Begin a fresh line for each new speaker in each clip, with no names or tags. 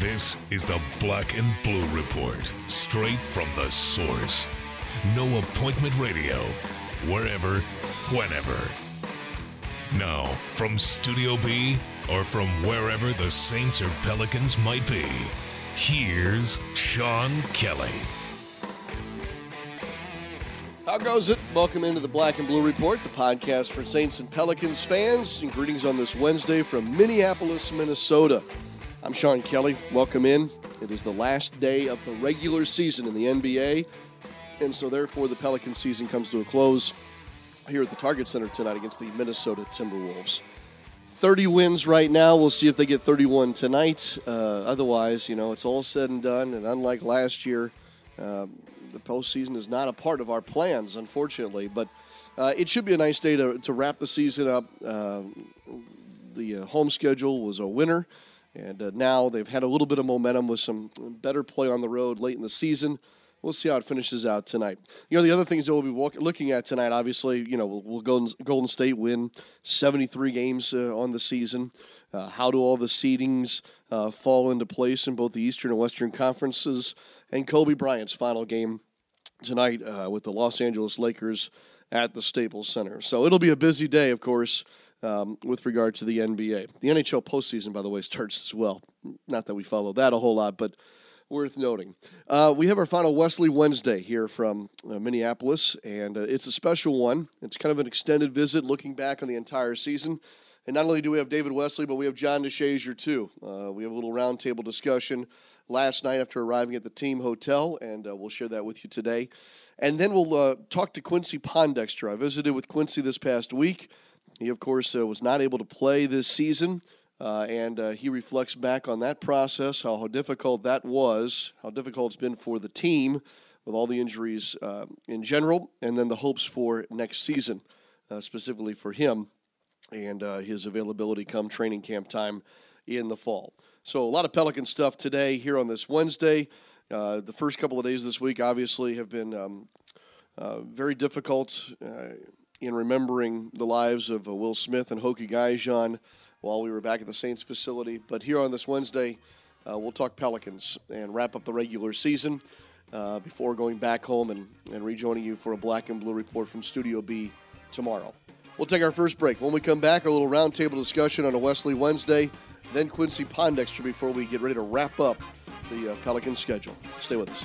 This is the Black and Blue Report, straight from the source. No appointment radio, wherever, whenever. Now, from Studio B or from wherever the Saints or Pelicans might be, here's Sean Kelly.
How goes it? Welcome into the Black and Blue Report, the podcast for Saints and Pelicans fans. And greetings on this Wednesday from Minneapolis, Minnesota. I'm Sean Kelly. Welcome in. It is the last day of the regular season in the NBA. And so, therefore, the Pelican season comes to a close here at the Target Center tonight against the Minnesota Timberwolves. 30 wins right now. We'll see if they get 31 tonight. Uh, otherwise, you know, it's all said and done. And unlike last year, um, the postseason is not a part of our plans, unfortunately. But uh, it should be a nice day to, to wrap the season up. Uh, the uh, home schedule was a winner, and uh, now they've had a little bit of momentum with some better play on the road late in the season. We'll see how it finishes out tonight. You know, the other things that we'll be walk- looking at tonight, obviously, you know, will we'll Golden, Golden State win 73 games uh, on the season. Uh, how do all the seedings uh, fall into place in both the Eastern and Western conferences? And Kobe Bryant's final game tonight uh, with the Los Angeles Lakers at the Staples Center. So it'll be a busy day, of course, um, with regard to the NBA. The NHL postseason, by the way, starts as well. Not that we follow that a whole lot, but worth noting. Uh, we have our final Wesley Wednesday here from uh, Minneapolis, and uh, it's a special one. It's kind of an extended visit looking back on the entire season. And not only do we have David Wesley, but we have John DeShazier too. Uh, we have a little roundtable discussion last night after arriving at the team hotel, and uh, we'll share that with you today. And then we'll uh, talk to Quincy Pondexter. I visited with Quincy this past week. He, of course, uh, was not able to play this season, uh, and uh, he reflects back on that process, how, how difficult that was, how difficult it's been for the team with all the injuries in general, and then the hopes for next season, specifically for him and uh, his availability come training camp time in the fall. So, a lot of Pelican stuff today here on this Wednesday. Uh, the first couple of days this week, obviously, have been um, uh, very difficult uh, in remembering the lives of uh, Will Smith and Hokie Gajan while we were back at the Saints facility. But here on this Wednesday, uh, we'll talk Pelicans and wrap up the regular season before going back home and, and rejoining you for a black and blue report from Studio B tomorrow. We'll take our first break. When we come back, a little roundtable discussion on a Wesley Wednesday, then Quincy Pondexter before we get ready to wrap up the uh, Pelican schedule. Stay with us.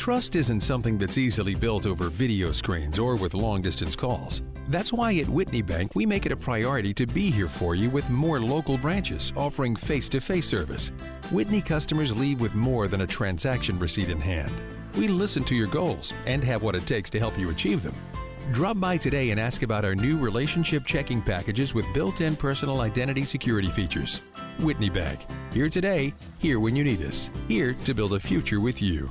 Trust isn't something that's easily built over video screens or with long distance calls. That's why at Whitney Bank we make it a priority to be here for you with more local branches offering face to face service. Whitney customers leave with more than a transaction receipt in hand. We listen to your goals and have what it takes to help you achieve them. Drop by today and ask about our new relationship checking packages with built in personal identity security features. Whitney Bank, here today, here when you need us, here to build a future with you.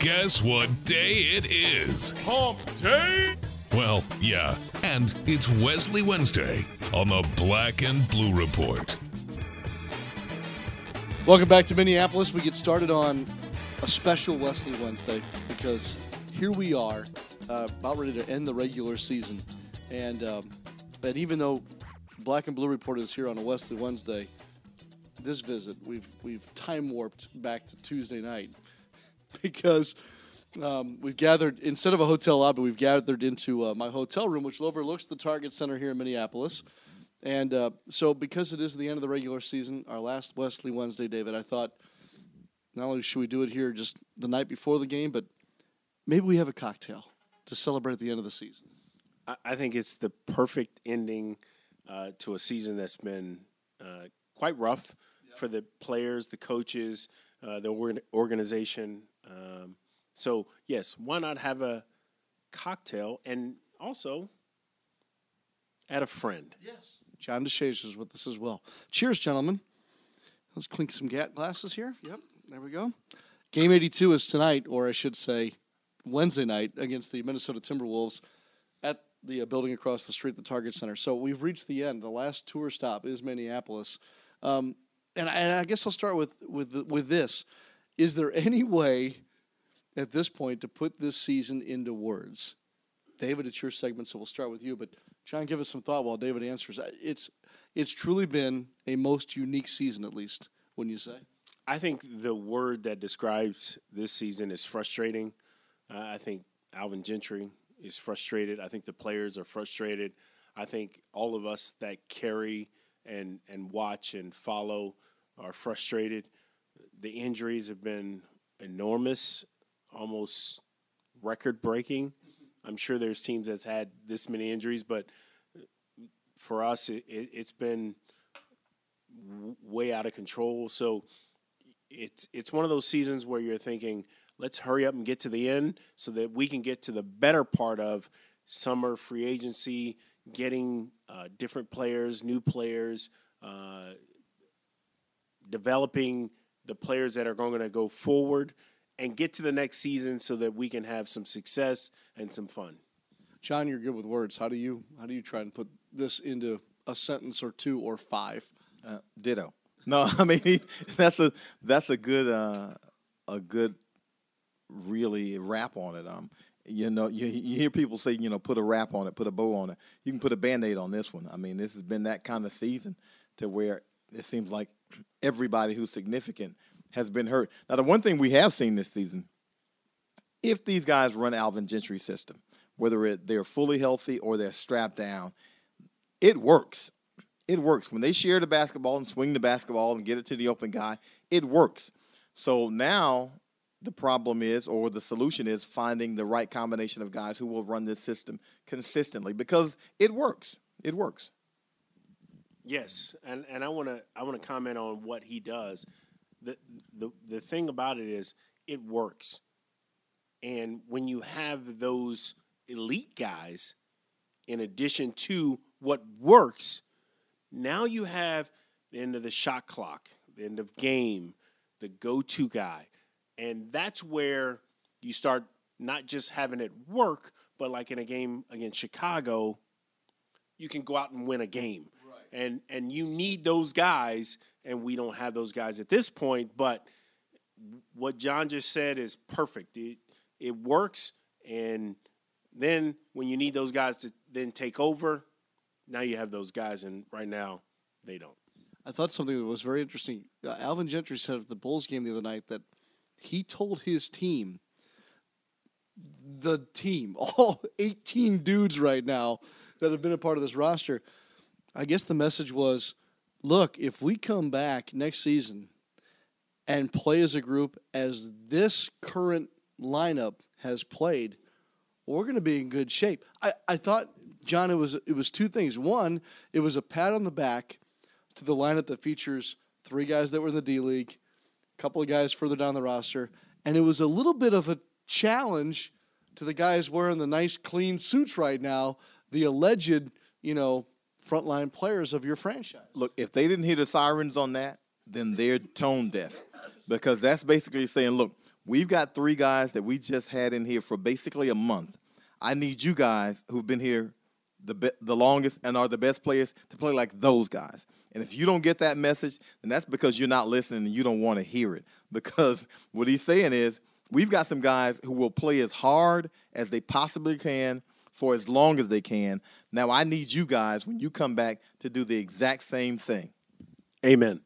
Guess what day it is?
Hump Day?
Well, yeah, and it's Wesley Wednesday on the Black and Blue Report.
Welcome back to Minneapolis. We get started on a special Wesley Wednesday because here we are, uh, about ready to end the regular season, and um, and even though Black and Blue Report is here on a Wesley Wednesday, this visit we've we've time warped back to Tuesday night because
Um, we've gathered instead of a hotel lobby, we've gathered into uh, my hotel room, which overlooks the Target Center here in Minneapolis. And uh, so, because it is the end of the regular season, our last Wesley Wednesday, David, I thought not only should we do it here just the night before the game, but maybe we have a cocktail to celebrate the end of the season.
I think it's the perfect ending uh, to a season that's been uh, quite rough for the players, the coaches, uh, the organization. Um, so, yes, why not have a cocktail and also add a friend?
Yes. John DeShazier is with us as well. Cheers, gentlemen. Let's clink some glasses here. Yep, there we go. Game 82 is tonight, or I should say Wednesday night, against the Minnesota Timberwolves at the uh, building across the street, the Target Center. So we've reached the end. The last tour stop is Minneapolis. Um, and, I, and I guess I'll start with, with, with this. Is there any way at this point to put this season into words? David, it's your segment, so we'll start with you. But John, give us some thought while David answers. It's it's truly been a most unique season, at least when you say.
I think the word that describes this season is frustrating. Uh, I think Alvin Gentry is frustrated. I think the players are frustrated. I think all of us that carry and and watch and follow are frustrated. The injuries have been enormous, almost record breaking. I'm sure there's teams that's had this many injuries, but for us, it, it, has been way out of control. So it's it's one of those seasons where you're thinking, let's hurry up and get to the end so that we can get to the better part of summer free agency, getting uh, different players, new players, uh, developing the players that are going to go forward and get to the next season so that we can have some success and some fun.
John, you're good with words. How do you how do you try and put this into a sentence or two or five?
Uh, ditto. No, I mean that's a that's a good uh, a good really wrap on it. Um, you know, you, you hear people say, you know, put a wrap on it, put a bow on it. You can put a band-aid on this one. I mean, this has been that kind of season to where it seems like everybody who's significant has been hurt. Now, the one thing we have seen this season, if these guys run Alvin Gentry's system, whether it, they're fully healthy or they're strapped down, it works. It works. When they share the basketball and swing the basketball and get it to the open guy, it works. So now the problem is, or the solution is, finding the right combination of guys who will run this system consistently because it works. It works.
Yes, and and I want to I want to comment on what he does the the the thing about it is it works. And when you have those elite guys in addition to what works, now you have the end of the shot clock, the end of game, the go-to guy. And that's where you start not just having it work, but like in a game against Chicago, you can go out and win a game. And and you need those guys and we don't have those guys at this point. But what John just said is perfect. It it works, and then when you need those guys to then take over, now you have those guys, and right now they don't.
I thought something that was very interesting. Uh, Alvin Gentry said at the Bulls game the other night that he told his team, the team, all 18 dudes right now that have been a part of this roster, I guess the message was look, if we come back next season and play as a group as this current lineup has played, we're going to be in good shape. I, I thought, John, it was it was two things. One, it was a pat on the back to the lineup that features three guys that were in the D League, a couple of guys further down the roster, and it was a little bit of a challenge to the guys wearing the nice clean suits right now, the alleged, you know, frontline players of your franchise.
Look, if they didn't hear the sirens on that, then they're tone deaf. Because that's basically saying, look, we've got three guys that we just had in here for basically a month. I need you guys who've been here the be- the longest and are the best players to play like those guys. And if you don't get that message, then that's because you're not listening and you don't want to hear it. Because what he's saying is, we've got some guys who will play as hard as they possibly can for as long as they can. Now I need you guys when you come back to do the exact same thing.
Amen.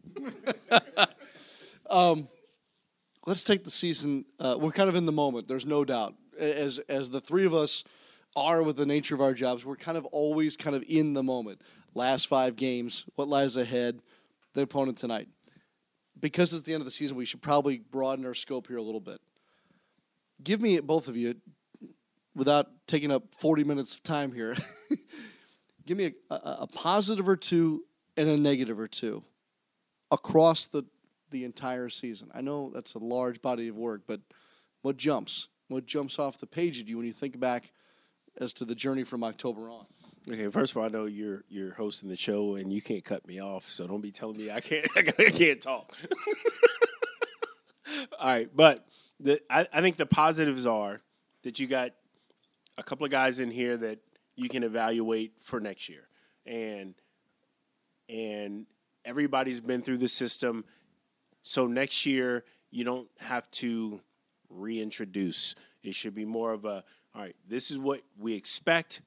um, let's take the season. Uh, we're kind of in the moment. There's no doubt. As as the three of us are with the nature of our jobs, we're kind of always kind of in the moment. Last five games, what lies ahead, the opponent tonight. Because it's the end of the season, we should probably broaden our scope here a little bit. Give me both of you, without taking up 40 minutes of time here. give me a, a, a positive or two and a negative or two across the the entire season. I know that's a large body of work, but what jumps? What jumps off the page at you when you think back as to the journey from October on?
Okay, first of all, I know you're you're hosting the show and you can't cut me off, so don't be telling me I can't I can't talk. all right, but the I, I think the positives are that you got a couple of guys in here that you can evaluate for next year, and and everybody's been through the system, so next year you don't have to reintroduce. It should be more of a all right. This is what we expect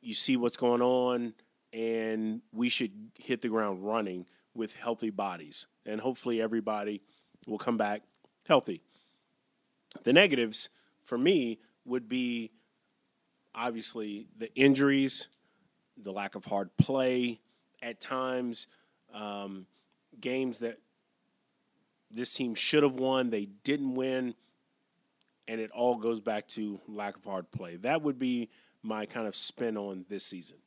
you see what's going on, and we should hit the ground running with healthy bodies. And hopefully, everybody will come back healthy. The negatives for me would be obviously the injuries, the lack of hard play at times, um, games that this team should have won, they didn't win, and it all goes back to lack of hard play. That would be my kind of spin on this season.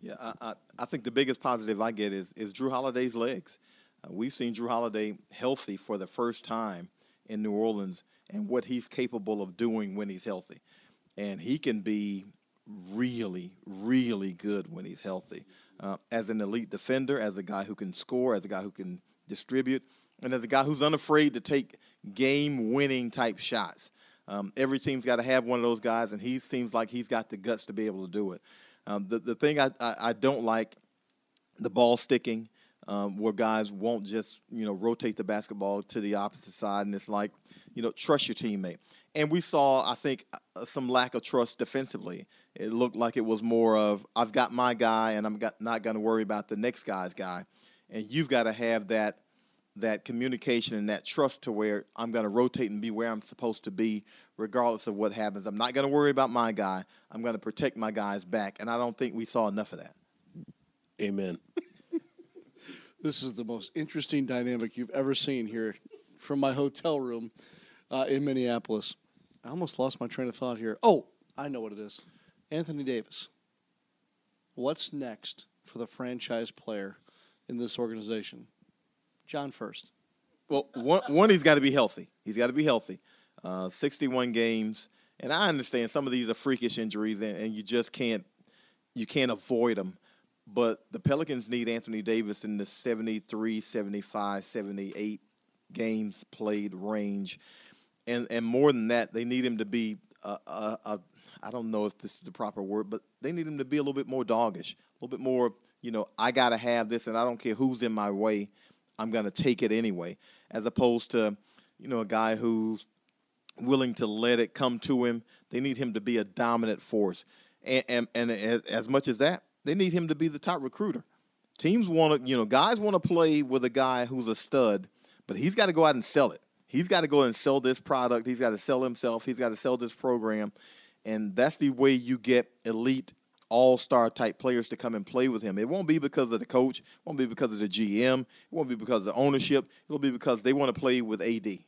Yeah, I, I, I think the biggest positive I get is is Jrue Holiday's legs. Uh, we've seen Jrue Holiday healthy for the first time in New Orleans, and what he's capable of doing when he's healthy, and he can be really, really good when he's healthy. Uh, as an elite defender, as a guy who can score, as a guy who can distribute, and as a guy who's unafraid to take game-winning type shots. Um, every team's got to have one of those guys, and he seems like he's got the guts to be able to do it. Um, the the thing I, I, I, don't like the ball sticking, um, where guys won't just you know rotate the basketball to the opposite side, and it's like you know trust your teammate. And we saw, I think, uh, some lack of trust defensively. It looked like it was more of I've got my guy, and I'm got, not going to worry about the next guy's guy. And you've got to have that that communication and that trust to where I'm going to rotate and be where I'm supposed to be, regardless of what happens. I'm not going to worry about my guy. I'm going to protect my guy's back. And I don't think we saw enough of that.
Amen.
this is the most interesting dynamic you've ever seen here from my hotel room uh, in Minneapolis. I almost lost my train of thought here. Oh, I know what it is. Anthony Davis. What's next for the franchise player in this organization? John first.
Well, one, one he's got to be healthy. He's got to be healthy. Uh, 61 games, and I understand some of these are freakish injuries, and, and you just can't you can't avoid them. But the Pelicans need Anthony Davis in the 73, 75, 78 games played range, and and more than that, they need him to be a, a, a I don't know if this is the proper word, but they need him to be a little bit more doggish, a little bit more. You know, I got to have this, and I don't care who's in my way. I'm to take it anyway, as opposed to, you know, a guy who's willing to let it come to him. They need him to be a dominant force. And, and, and as, as much as that, they need him to be the top recruiter. Teams want to, you know, guys want to play with a guy who's a stud, but he's got to go out and sell it. He's got to go and sell this product. He's got to sell himself. He's got to sell this program. And that's the way you get elite all star type players to come and play with him. It won't be because of the coach, it won't be because of the GM, it won't be because of the ownership. It'll be because they want to play with AD.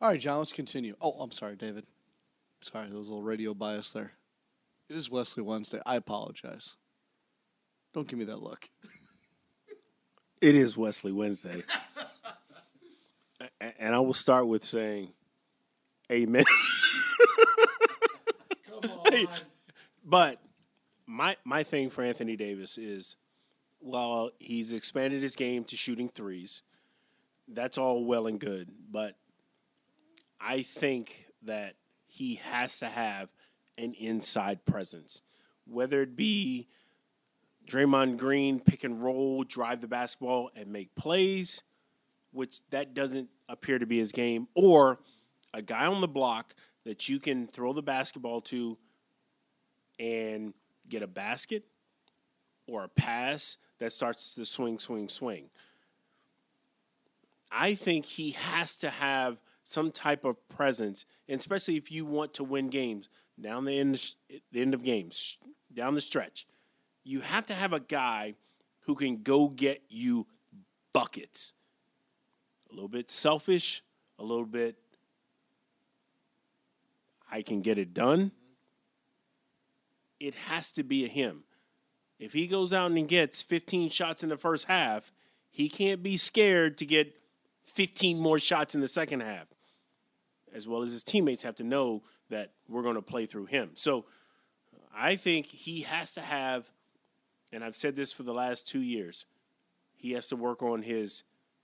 All right, John, let's continue. Oh, I'm sorry, David. Sorry, there was a little radio bias there. It is Wesley Wednesday. I apologize. Don't give me that look.
It is Wesley Wednesday. and I will start with saying, Amen. Come on. But my my thing for Anthony Davis is, while he's expanded his game to shooting threes, that's all well and good. But I think that he has to have an inside presence, whether it be Draymond Green pick and roll, drive the basketball and make plays, which that doesn't appear to be his game, or a guy on the block that you can throw the basketball to and get a basket or a pass that starts to swing, swing, swing. I think he has to have some type of presence, especially if you want to win games down the end, the end of games, down the stretch. You have to have a guy who can go get you buckets. A little bit selfish, a little bit I can get it done. It has to be a him. If he goes out and gets 15 shots in the first half, he can't be scared to get 15 more shots in the second half. As well as his teammates have to know that we're going to play through him. So I think he has to have, and I've said this for the last two years, he has to work on his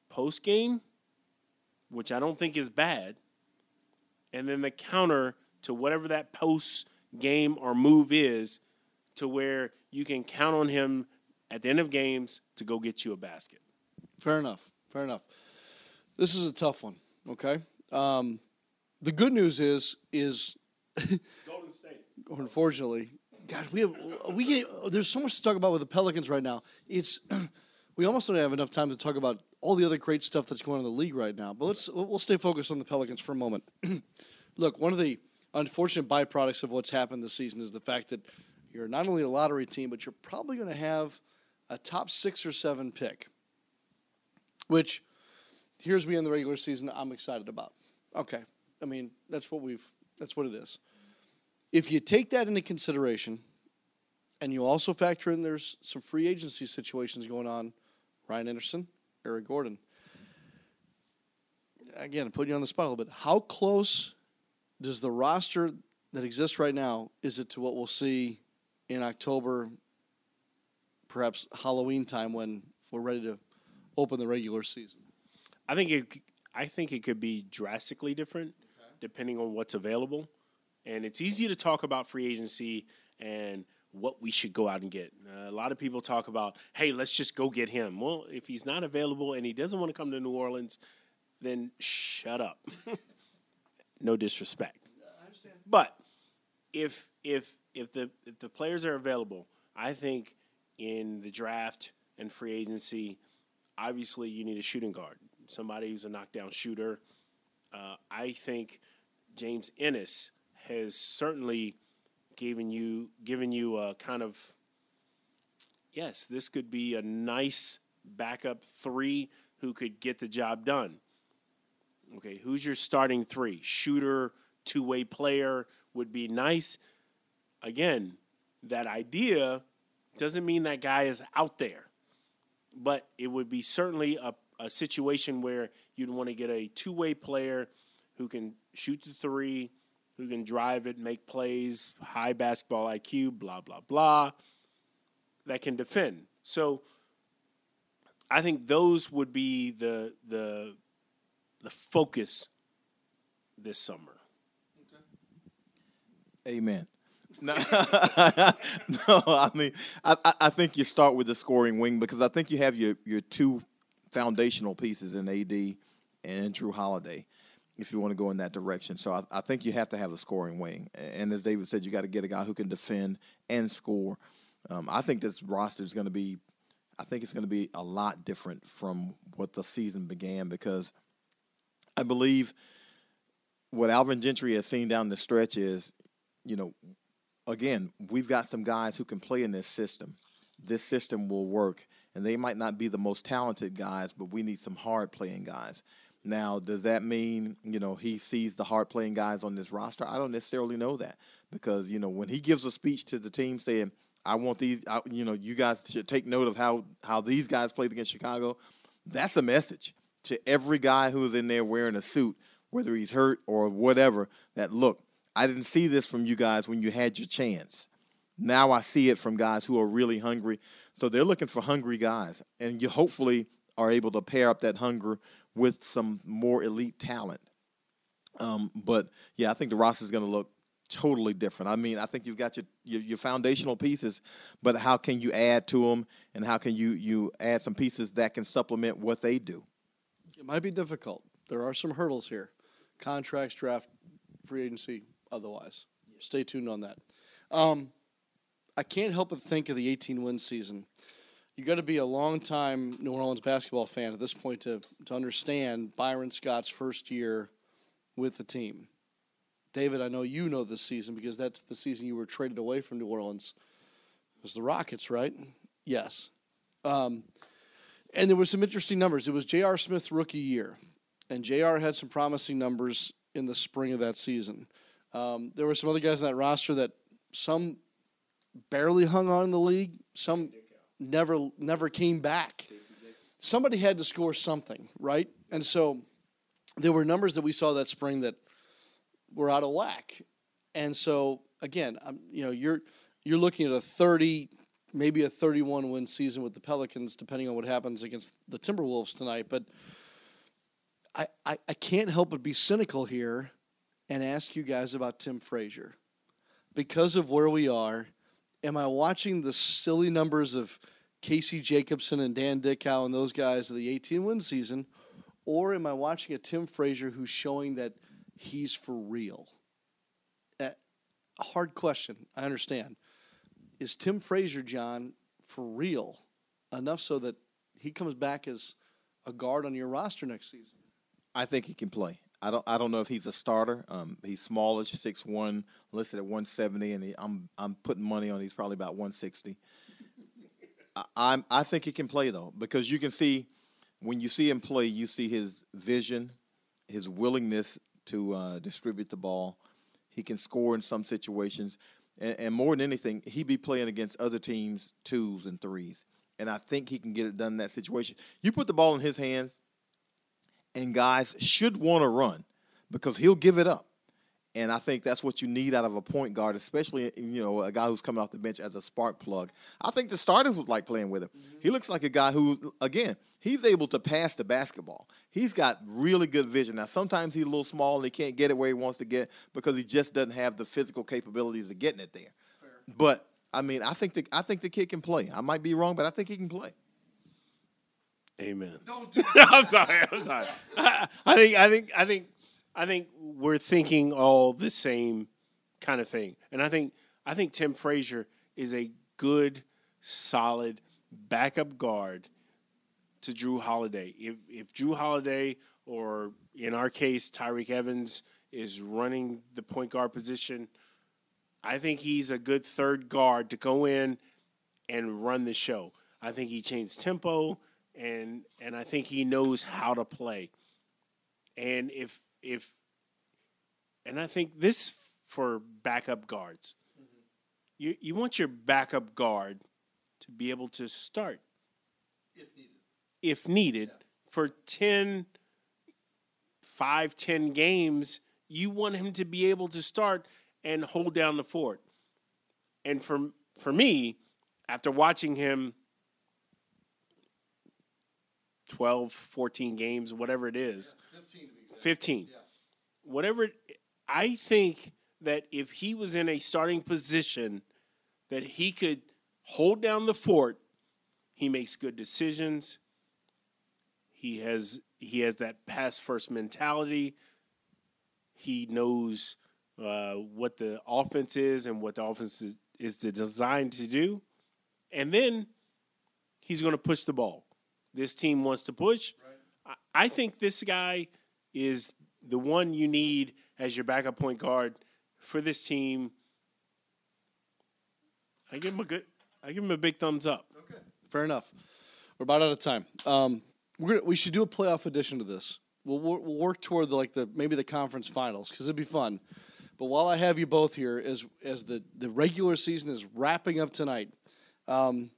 post game, which I don't think is bad, and then the counter to whatever that post game or move is to where you can count on him at the end of games to go get you a basket.
Fair enough. Fair enough. This is a tough one. Okay. Um, the good news is is
Golden State.
unfortunately, God, we have we get there's so much to talk about with the Pelicans right now. It's we almost don't have enough time to talk about all the other great stuff that's going on in the league right now. But let's we'll stay focused on the Pelicans for a moment. Look, one of the unfortunate byproducts of what's happened this season is the fact that you're not only a lottery team, but you're probably going to have a top six or seven pick, which here's we in the regular season. I'm excited about. Okay, I mean that's what we've that's what it is. If you take that into consideration, and you also factor in there's some free agency situations going on, Ryan Anderson, Eric Gordon. Again, putting you on the spot a little bit. How close does the roster that exists right now is it to what we'll see in October, perhaps Halloween time when we're ready to open the regular season?
I think it. I think it could be drastically different depending on what's available, and it's easy to talk about free agency and what we should go out and get. Uh, a lot of people talk about, hey, let's just go get him. Well, if he's not available and he doesn't want to come to New Orleans, then shut up. no disrespect. But if if if the if the players are available, I think in the draft and free agency, obviously you need a shooting guard, somebody who's a knockdown shooter. Uh, I think James Ennis has certainly given you given you a kind of yes, this could be a nice backup three who could get the job done. Okay, who's your starting three? Shooter, two way player would be nice. Again, that idea doesn't mean that guy is out there, but it would be certainly a, a situation where you'd want to get a two way player who can shoot the three, who can drive it, make plays, high basketball IQ, blah, blah, blah, that can defend. So I think those would be the the the focus this summer.
Amen. No, I mean, I, I think you start with the scoring wing because I think you have your, your two foundational pieces in AD and Jrue Holiday if you want to go in that direction. So I, I think you have to have a scoring wing. And as David said, you got to get a guy who can defend and score. Um, I think this roster is going to be, I think it's going to be a lot different from what the season began because I believe what Alvin Gentry has seen down the stretch is, you know, again, we've got some guys who can play in this system. This system will work. And they might not be the most talented guys, but we need some hard playing guys. Now, does that mean, you know, he sees the hard playing guys on this roster? I don't necessarily know that because, you know, when he gives a speech to the team saying, I want these, I, you know, you guys should take note of how, how these guys played against Chicago, that's a message to every guy who's in there wearing a suit, whether he's hurt or whatever, that look, I didn't see this from you guys when you had your chance. Now I see it from guys who are really hungry. So they're looking for hungry guys. And you hopefully are able to pair up that hunger with some more elite talent. Um, but yeah, I think the roster is going to look totally different. I mean, I think you've got your, your, your foundational pieces, but how can you add to them, and how can you you add some pieces that can supplement what they do?
It might be difficult. There are some hurdles here: contracts, draft, free agency, otherwise. Stay tuned on that. Um, I can't help but think of the 18 win season. You got to be a long time New Orleans basketball fan at this point to to understand Byron Scott's first year with the team. David, I know you know this season because that's the season you were traded away from New Orleans. It was the Rockets, right? Yes. Um, and there were some interesting numbers. It was J.R. Smith's rookie year, and J.R. had some promising numbers in the spring of that season. Um, there were some other guys in that roster that some barely hung on in the league, some never never came back. Somebody had to score something, right? And so there were numbers that we saw that spring that were out of whack. And so again, um, you know, you're you're looking at a 30 maybe a 31 win season with the Pelicans depending on what happens against the Timberwolves tonight, but I, I, I can't help but be cynical here and ask you guys about Tim Frazier. Because of where we are, am I watching the silly numbers of Casey Jacobsen and Dan Dickau and those guys of the 18 win season, or am I watching a Tim Frazier who's showing that he's for real? A hard question, I understand. Is Tim Frazier, John, for real enough so that he comes back as a guard on your roster next season?
I think he can play. I don't. I don't know if he's a starter. Um, he's smallish, six one, listed at one seventy, and he, I'm I'm putting money on he's probably about one sixty. I, I'm. I think he can play though because you can see when you see him play, you see his vision, his willingness to uh, distribute the ball. He can score in some situations, and, and more than anything, he'd be playing against other teams twos and threes, and I think he can get it done in that situation. You put the ball in his hands and guys should want to run because he'll give it up. And I think that's what you need out of a point guard, especially you know a guy who's coming off the bench as a spark plug. I think the starters would like playing with him. Mm-hmm. He looks like a guy who, again, he's able to pass the basketball. He's got really good vision. Now sometimes he's a little small and he can't get it where he wants to get because he just doesn't have the physical capabilities of getting it there. Fair. But I mean, I think the I think the kid can play. I might be wrong, but I think he can play.
Amen. Don't do I'm sorry. I'm sorry. I, I think. I think. I think. I think we're thinking all the same kind of thing, and I think. I think Tim Frazier is a good, solid backup guard to Jrue Holiday. If if Jrue Holiday or in our case Tyreke Evans is running the point guard position, I think he's a good third guard to go in and run the show. I think he changed tempo and and I think he knows how to play. And if if and I think this for backup guards. Mm-hmm. You you want your backup guard to be able to start
if needed.
If needed yeah. for 10 5 10 games, you want him to be able to start and hold down the fort. And for for me, after watching him 12, 14 games, whatever it is.
Yeah, 15.
15.
Yeah.
Whatever. I think that if he was in a starting position, that he could hold down the fort. He makes good decisions. He has he has that pass first mentality. He knows uh, what the offense is and what the offense is, is designed to do, and then he's going to push the ball this team wants to push. Right. I, think this guy is the one you need as your backup point guard for this team. I give him a good. I give him a big thumbs up.
Okay, fair enough. We're about out of time. Um, we're gonna, we should do a playoff edition to this. We'll, we'll work toward the, like the maybe the conference finals because it'd be fun. But while I have you both here, as as the the regular season is wrapping up tonight, um,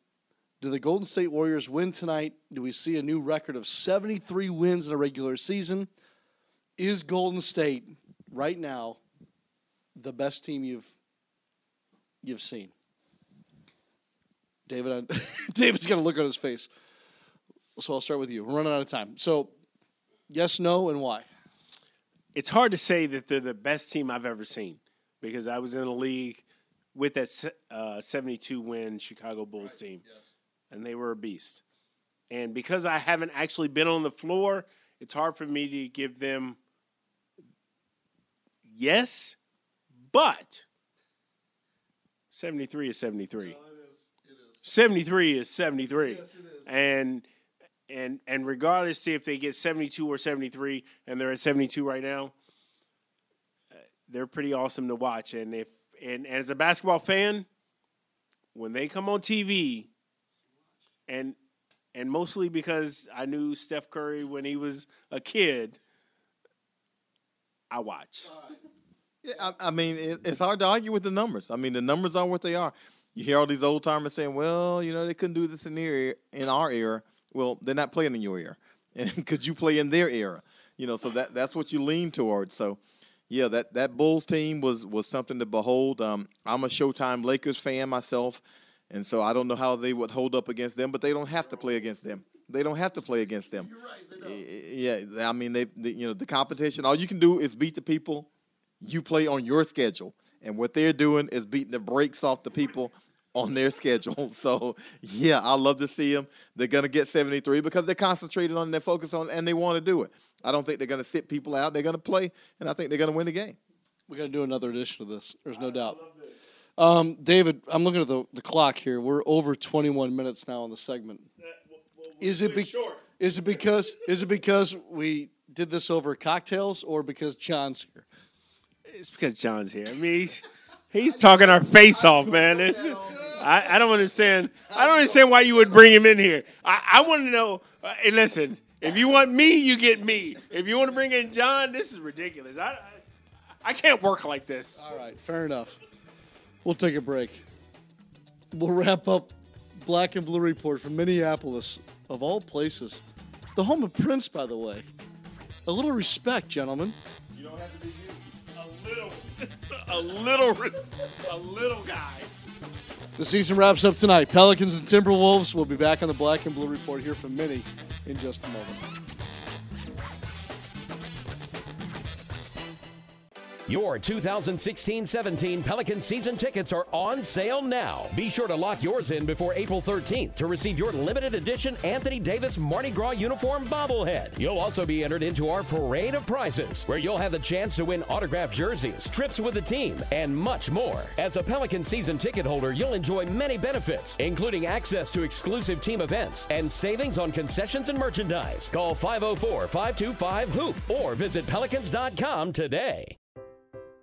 do the Golden State Warriors win tonight? Do we see a new record of 73 wins in a regular season? Is Golden State right now the best team you've you've seen? David, David's got to look on his face. So I'll start with you. We're running out of time. So, yes, no, and why?
It's hard to say that they're the best team I've ever seen because I was in a league with that uh, 72 win Chicago Bulls right. team. Yes and they were a beast. And because I haven't actually been on the floor, it's hard for me to give them yes, but 73 is 73.
No, it is. It is.
73 is 73. And and and regardless see if they get 72 or 73 and they're at 72 right now, uh, they're pretty awesome to watch and if and, and as a basketball fan, when they come on TV and and mostly because I knew Steph Curry when he was a kid, I watch.
Yeah, I, I mean, it, it's hard to argue with the numbers. I mean, the numbers are what they are. You hear all these old timers saying, "Well, you know, they couldn't do this in their in our era." Well, they're not playing in your era, and could you play in their era? You know, so that that's what you lean towards. So, yeah, that that Bulls team was was something to behold. Um, I'm a Showtime Lakers fan myself, and so I don't know how they would hold up against them, but they don't have to play against them. They don't have to play against them. Yeah, I mean, they, they you know the competition. All you can do is beat the people you play on your schedule. And what they're doing is beating the brakes off the people on their schedule. So, yeah, I love to see them. They're going to get 73 because they're concentrated on, they're focused on, and they want to do it. I don't think they're going to sit people out. They're going to play, and I think they're going to win the game.
We're gonna do another edition of this. There's no doubt. Um, David, I'm looking at the, the clock here. We're over 21 minutes now on the segment. Is it be- is it because is it because we did this over cocktails or because John's here?
It's because John's here. I mean, he's, he's talking our face off, man. It's- I, I don't understand. I don't understand why you would bring him in here. I, I want to know. Uh, and listen, if you want me, you get me. If you want to bring in John, this is ridiculous. I, I, I can't work like this.
All right, fair enough. We'll take a break. We'll wrap up Black and Blue Report from Minneapolis, of all places. It's the home of Prince, by the way. A little respect, gentlemen.
You don't have to be a little, a little, a little guy.
The season wraps up tonight. Pelicans and Timberwolves will be back on the Black and Blue Report here from Minnie in just a moment.
Your 2016-17 Pelican season tickets are on sale now. Be sure to lock yours in before April 13th to receive your limited edition Anthony Davis Mardi Gras uniform bobblehead. You'll also be entered into our parade of prizes, where you'll have the chance to win autographed jerseys, trips with the team, and much more. As a Pelican season ticket holder, you'll enjoy many benefits, including access to exclusive team events and savings on concessions and merchandise. Call 504-525-HOOP or visit pelicans.com today.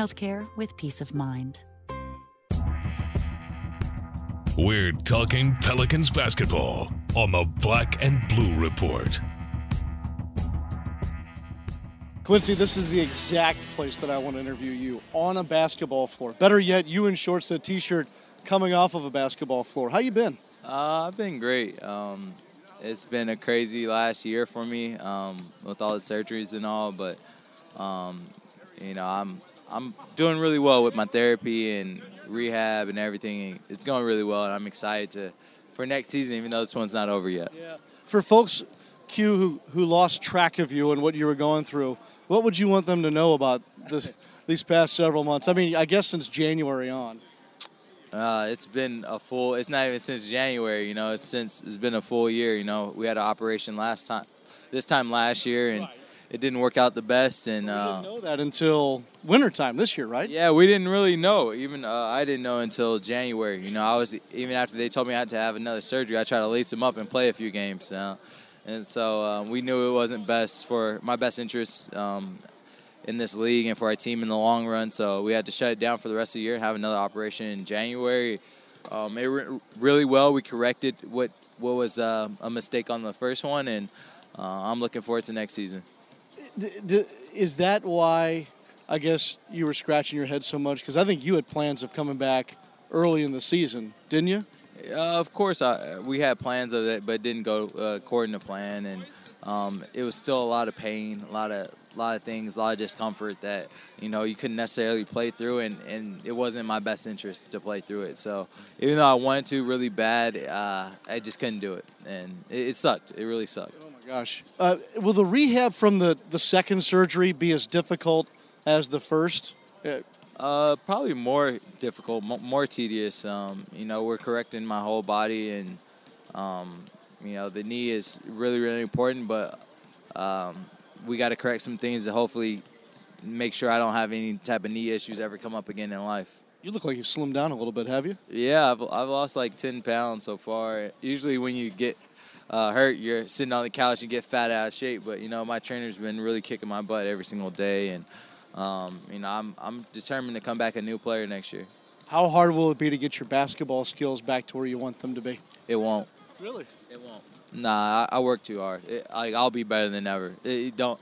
healthcare with peace of mind.
We're talking Pelicans basketball on the Black and Blue Report.
Quincy, this is the exact place that I want to interview you on a basketball floor. Better yet, you in shorts and a t-shirt coming off of a basketball floor. How you been?
Uh, I've been great. Um, it's been a crazy last year for me um, with all the surgeries and all, but um, you know I'm I'm doing really well with my therapy and rehab and everything. It's going really well, and I'm excited to for next season, even though this one's not over yet.
Yeah. For folks, Q, who, who lost track of you and what you were going through, what would you want them to know about this, these past several months? I mean, I guess since January on.
Uh, it's been a full. It's not even since January. You know, it's since it's been a full year. You know, we had an operation last time, this time last year, and it didn't work out the best. And
We
uh,
didn't know that until wintertime this year, right?
yeah, we didn't really know. Even uh, I didn't know until January. You know, I was even after they told me I had to have another surgery. I tried to lace him up and play a few games. Uh, and so um, we knew it wasn't best for my best interests um, in this league and for our team in the long run. So we had to shut it down for the rest of the year and have another operation in January. Um, it went really well. We corrected what what was uh, a mistake on the first one, and uh, I'm looking forward to next season.
Is that why I guess you were scratching your head so much? Because I think you had plans of coming back early in the season, didn't you?
Uh, of course, I, we had plans of it, but didn't go uh, according to plan, and um, it was still a lot of pain, a lot of a lot of things, a lot of discomfort that you know you couldn't necessarily play through, and, and it wasn't my best interest to play through it. So even though I wanted to really bad, uh, I just couldn't do it, and it, it sucked. It really sucked.
My gosh! Uh, will the rehab from the the second surgery be as difficult as the first? Uh,
probably more difficult, mo- more tedious. Um, you know, we're correcting my whole body, and um, you know, the knee is really, really important. But um, we got to correct some things to hopefully make sure I don't have any type of knee issues ever come up again in life.
you look like you've slimmed down a little bit, have you?
Yeah, I've, I've lost like 10 pounds so far. Usually, when you get uh, hurt, you're sitting on the couch and get fat out of shape. But you know, my trainer's been really kicking my butt every single day, and um, you know, I'm I'm determined to come back a new player next year.
How hard will it be to get your basketball skills back to where you want them to be?
It won't.
Really?
It won't. Nah, I, I work too hard. It, I, I'll be better than ever. It, it don't.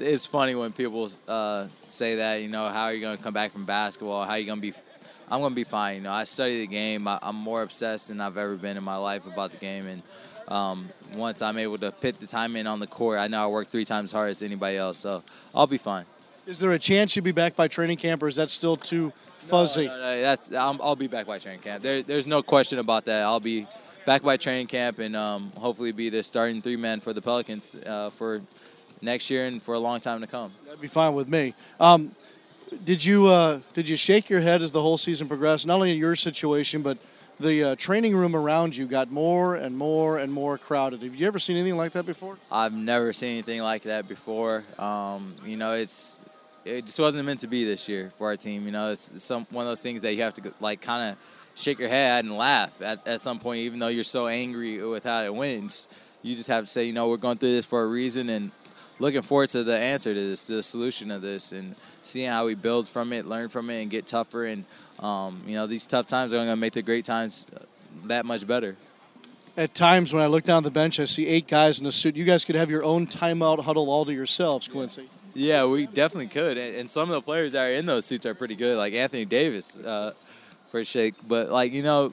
It's funny when people uh, say that. You know, how are you gonna come back from basketball? How are you gonna be? I'm gonna be fine. You know, I study the game. I, I'm more obsessed than I've ever been in my life about the game, and um, once I'm able to put the time in on the court, I know I work three times harder as anybody else. So I'll be fine.
Is there a chance you'll be back by training camp, or is that still too fuzzy?
No, no, that's I'm, I'll be back by training camp. There, there's no question about that. I'll be back by training camp and um, hopefully be the starting three man for the Pelicans uh, for next year and for a long time to come.
That'd be fine with me. Um, did you uh, did you shake your head as the whole season progressed? Not only in your situation, but the uh, training room around you got more and more and more crowded. Have you ever seen anything like that before?
I've never seen anything like that before. Um, you know, it's it just wasn't meant to be this year for our team. You know, it's some one of those things that you have to like kind of shake your head and laugh at, at some point, even though you're so angry with how it wins. You just have to say, you know, we're going through this for a reason, and looking forward to the answer to this, to the solution of this, and seeing how we build from it, learn from it, and get tougher. And um, you know, these tough times are going to make the great times that much better.
At times, when I look down the bench, I see eight guys in a suit. You guys could have your own timeout huddle all to yourselves, Quincy.
Yeah, we definitely could, and, and some of the players that are in those suits are pretty good, like Anthony Davis, uh, for shake. But like you know,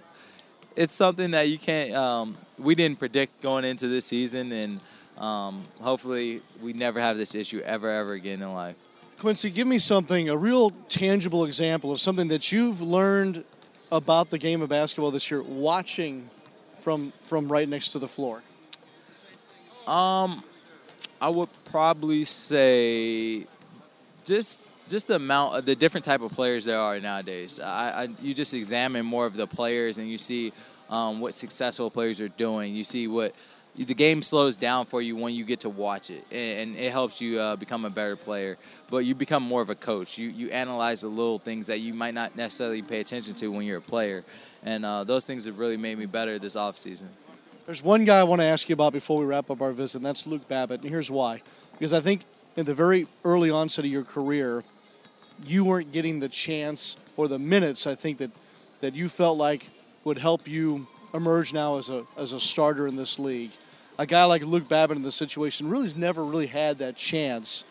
it's something that you can't. Um, we didn't predict going into this season, and um, hopefully, we never have this issue ever, ever again in life.
Quincy, give me something, a real tangible example of something that you've learned about the game of basketball this year, watching from from right next to the floor.
Um, I would probably say just just the amount of the different type of players there are nowadays. I, I you just examine more of the players and you see um, what successful players are doing. You see what the game slows down for you when you get to watch it, and, it helps you uh, become a better player. But you become more of a coach. You you analyze the little things that you might not necessarily pay attention to when you're a player, and uh, those things have really made me better this offseason.
There's one guy I want to ask you about before we wrap up our visit, and that's Luke Babbitt. And here's why. Because I think in the very early onset of your career, you weren't getting the chance or the minutes I think that, that you felt like would help you emerge now as a, as a starter in this league. A guy like Luke Babbitt in this situation really has never really had that chance,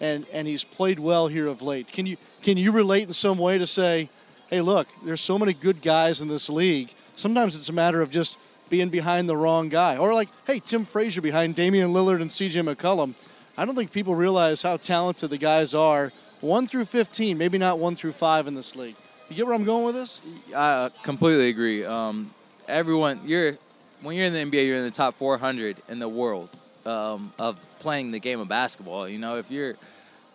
and, and he's played well here of late. Can you, can you relate in some way to say, hey, look, there's so many good guys in this league. Sometimes it's a matter of just being behind the wrong guy. Or like, hey, Tim Frazier behind Damian Lillard and CJ McCollum. I don't think people realize how talented the guys are. One through 15, maybe not one through five in this league. You get where I'm going with this?
I completely agree. Um, everyone, you're when you're in the NBA, you're in the top 400 in the world um, of playing the game of basketball. You know, if you're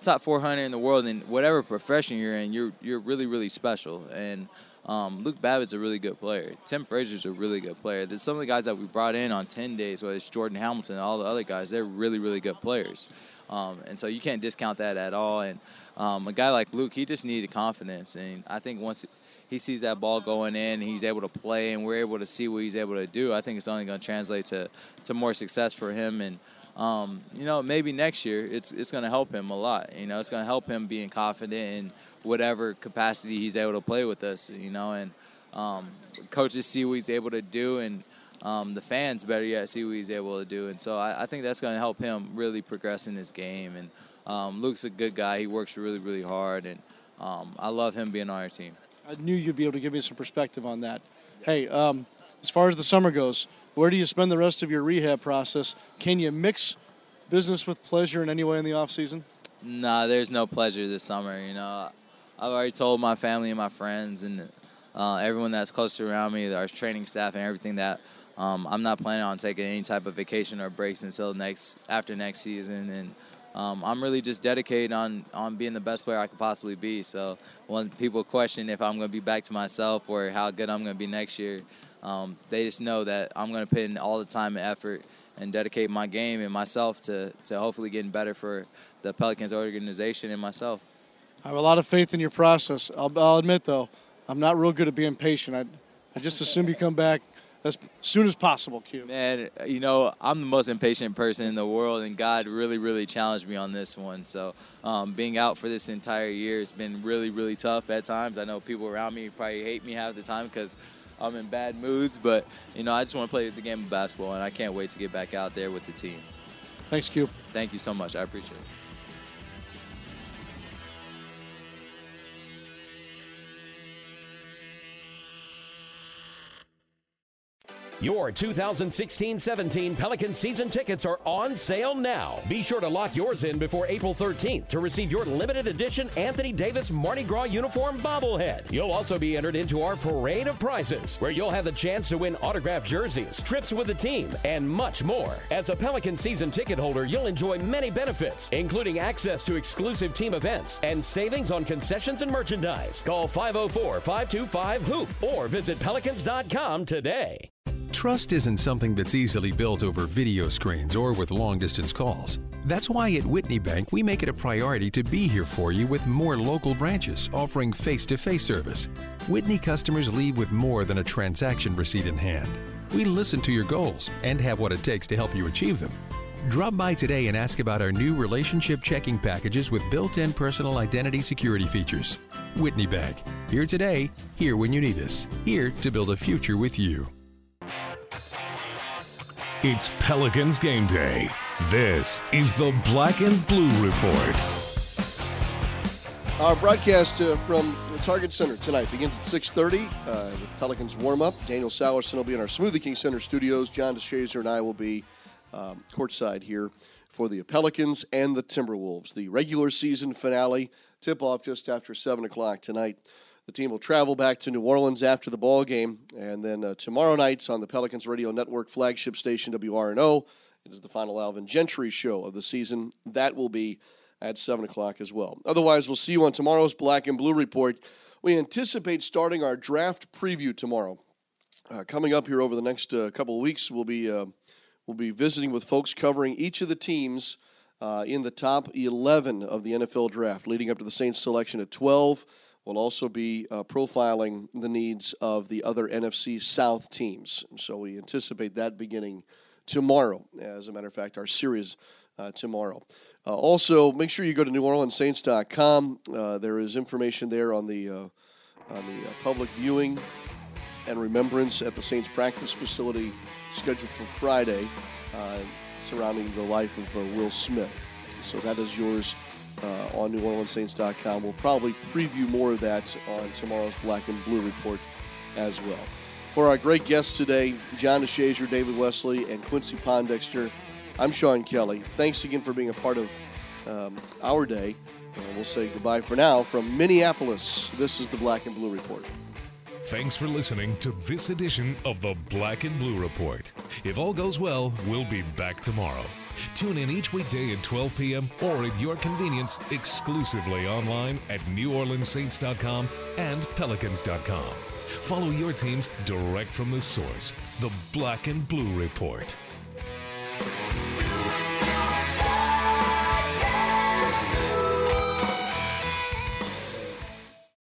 top 400 in the world in whatever profession you're in, you're you're really really special. And um, Luke Babbitt's a really good player. Tim Frazier's a really good player. There's some of the guys that we brought in on 10 days, whether it's Jordan Hamilton and all the other guys, they're really, really good players. Um, and so you can't discount that at all. And um, a guy like Luke, he just needed confidence. And I think once he sees that ball going in, he's able to play, and we're able to see what he's able to do, I think it's only going to translate to, to more success for him. And um, you know, maybe next year it's it's going to help him a lot. You know, it's going to help him being confident in whatever capacity he's able to play with us. You know, and um, coaches see what he's able to do, and um, the fans better yet see what he's able to do. And so I, I think that's going to help him really progress in his game. And um, Luke's a good guy. He works really, really hard, and um, I love him being on our team.
I knew you'd be able to give me some perspective on that. Hey, um, as far as the summer goes, where do you spend the rest of your rehab process? Can you mix business with pleasure in any way in the off season?
Nah, there's no pleasure this summer. You know, I've already told my family and my friends and uh, everyone that's close to around me, our training staff and everything that um, I'm not planning on taking any type of vacation or breaks until next after next season, and um, I'm really just dedicated on on being the best player I could possibly be. So when people question if I'm going to be back to myself or how good I'm going to be next year, um, they just know that I'm going to put in all the time and effort and dedicate my game and myself to to hopefully getting better for the Pelicans organization and myself.
I have a lot of faith in your process. I'll, I'll admit though, I'm not real good at being patient. I I just assume you come back as soon as possible, Q.
Man, you know, I'm the most impatient person in the world, and God really, really challenged me on this one. So, um, being out for this entire year has been really, really tough at times. I know people around me probably hate me half the time because I'm in bad moods, but, you know, I just want to play the game of basketball, and I can't wait to get back out there with the team.
Thanks, Q.
Thank you so much. I appreciate it.
Your 2016 17 Pelican season tickets are on sale now. Be sure to lock yours in before April 13th to receive your limited edition Anthony Davis Mardi Gras uniform bobblehead. You'll also be entered into our parade of prizes, where you'll have the chance to win autographed jerseys, trips with the team, and much more. As a Pelican season ticket holder, you'll enjoy many benefits, including access to exclusive team events and savings on concessions and merchandise. Call 504 525 HOOP or visit pelicans.com today.
Trust isn't something that's easily built over video screens or with long distance calls. That's why at Whitney Bank we make it a priority to be here for you with more local branches offering face to face service. Whitney customers leave with more than a transaction receipt in hand. We listen to your goals and have what it takes to help you achieve them. Drop by today and ask about our new relationship checking packages with built in personal identity security features. Whitney Bank, here today, here when you need us, here to build a future with you.
It's Pelicans game day. This is the Black and Blue Report.
Our broadcast uh, from the Target Center tonight begins at 6.30 uh, with Pelicans warm-up. Daniel Sallerson will be in our Smoothie King Center studios. John DeShazier and I will be um, courtside here for the Pelicans and the Timberwolves. The regular season finale tip-off just after 7 o'clock tonight. The team will travel back to New Orleans after the ball game, and then uh, tomorrow night's on the Pelicans Radio Network flagship station WRNO. It is the final Alvin Gentry show of the season. That will be at seven o'clock as well. Otherwise, we'll see you on tomorrow's Black and Blue Report. We anticipate starting our draft preview tomorrow. Uh, coming up here over the next uh, couple of weeks, we'll be uh, we'll be visiting with folks covering each of the teams uh, in the top 11 of the NFL draft, leading up to the Saints selection at 12. We'll also be uh, profiling the needs of the other NFC South teams. So we anticipate that beginning tomorrow. As a matter of fact, our series uh, tomorrow. Uh, also, make sure you go to NewOrleansSaints.com. Uh, there is information there on the uh, on the uh, public viewing and remembrance at the Saints practice facility scheduled for Friday, surrounding the life of Will Smith. So that is yours uh, on NewOrleansSaints.com. We'll probably preview more of that on tomorrow's Black and Blue Report as well. For our great guests today, John DeShazier, David Wesley, and Quincy Pondexter, I'm Sean Kelly. Thanks again for being a part of um, our day. And we'll say goodbye for now from Minneapolis. This is the Black and Blue Report.
Thanks for listening to this edition of the Black and Blue Report. If all goes well, we'll be back tomorrow. Tune in each weekday at 12 p.m. or at your convenience exclusively online at NewOrleansSaints.com and Pelicans.com. Follow your teams direct from the source, the Black and Blue Report.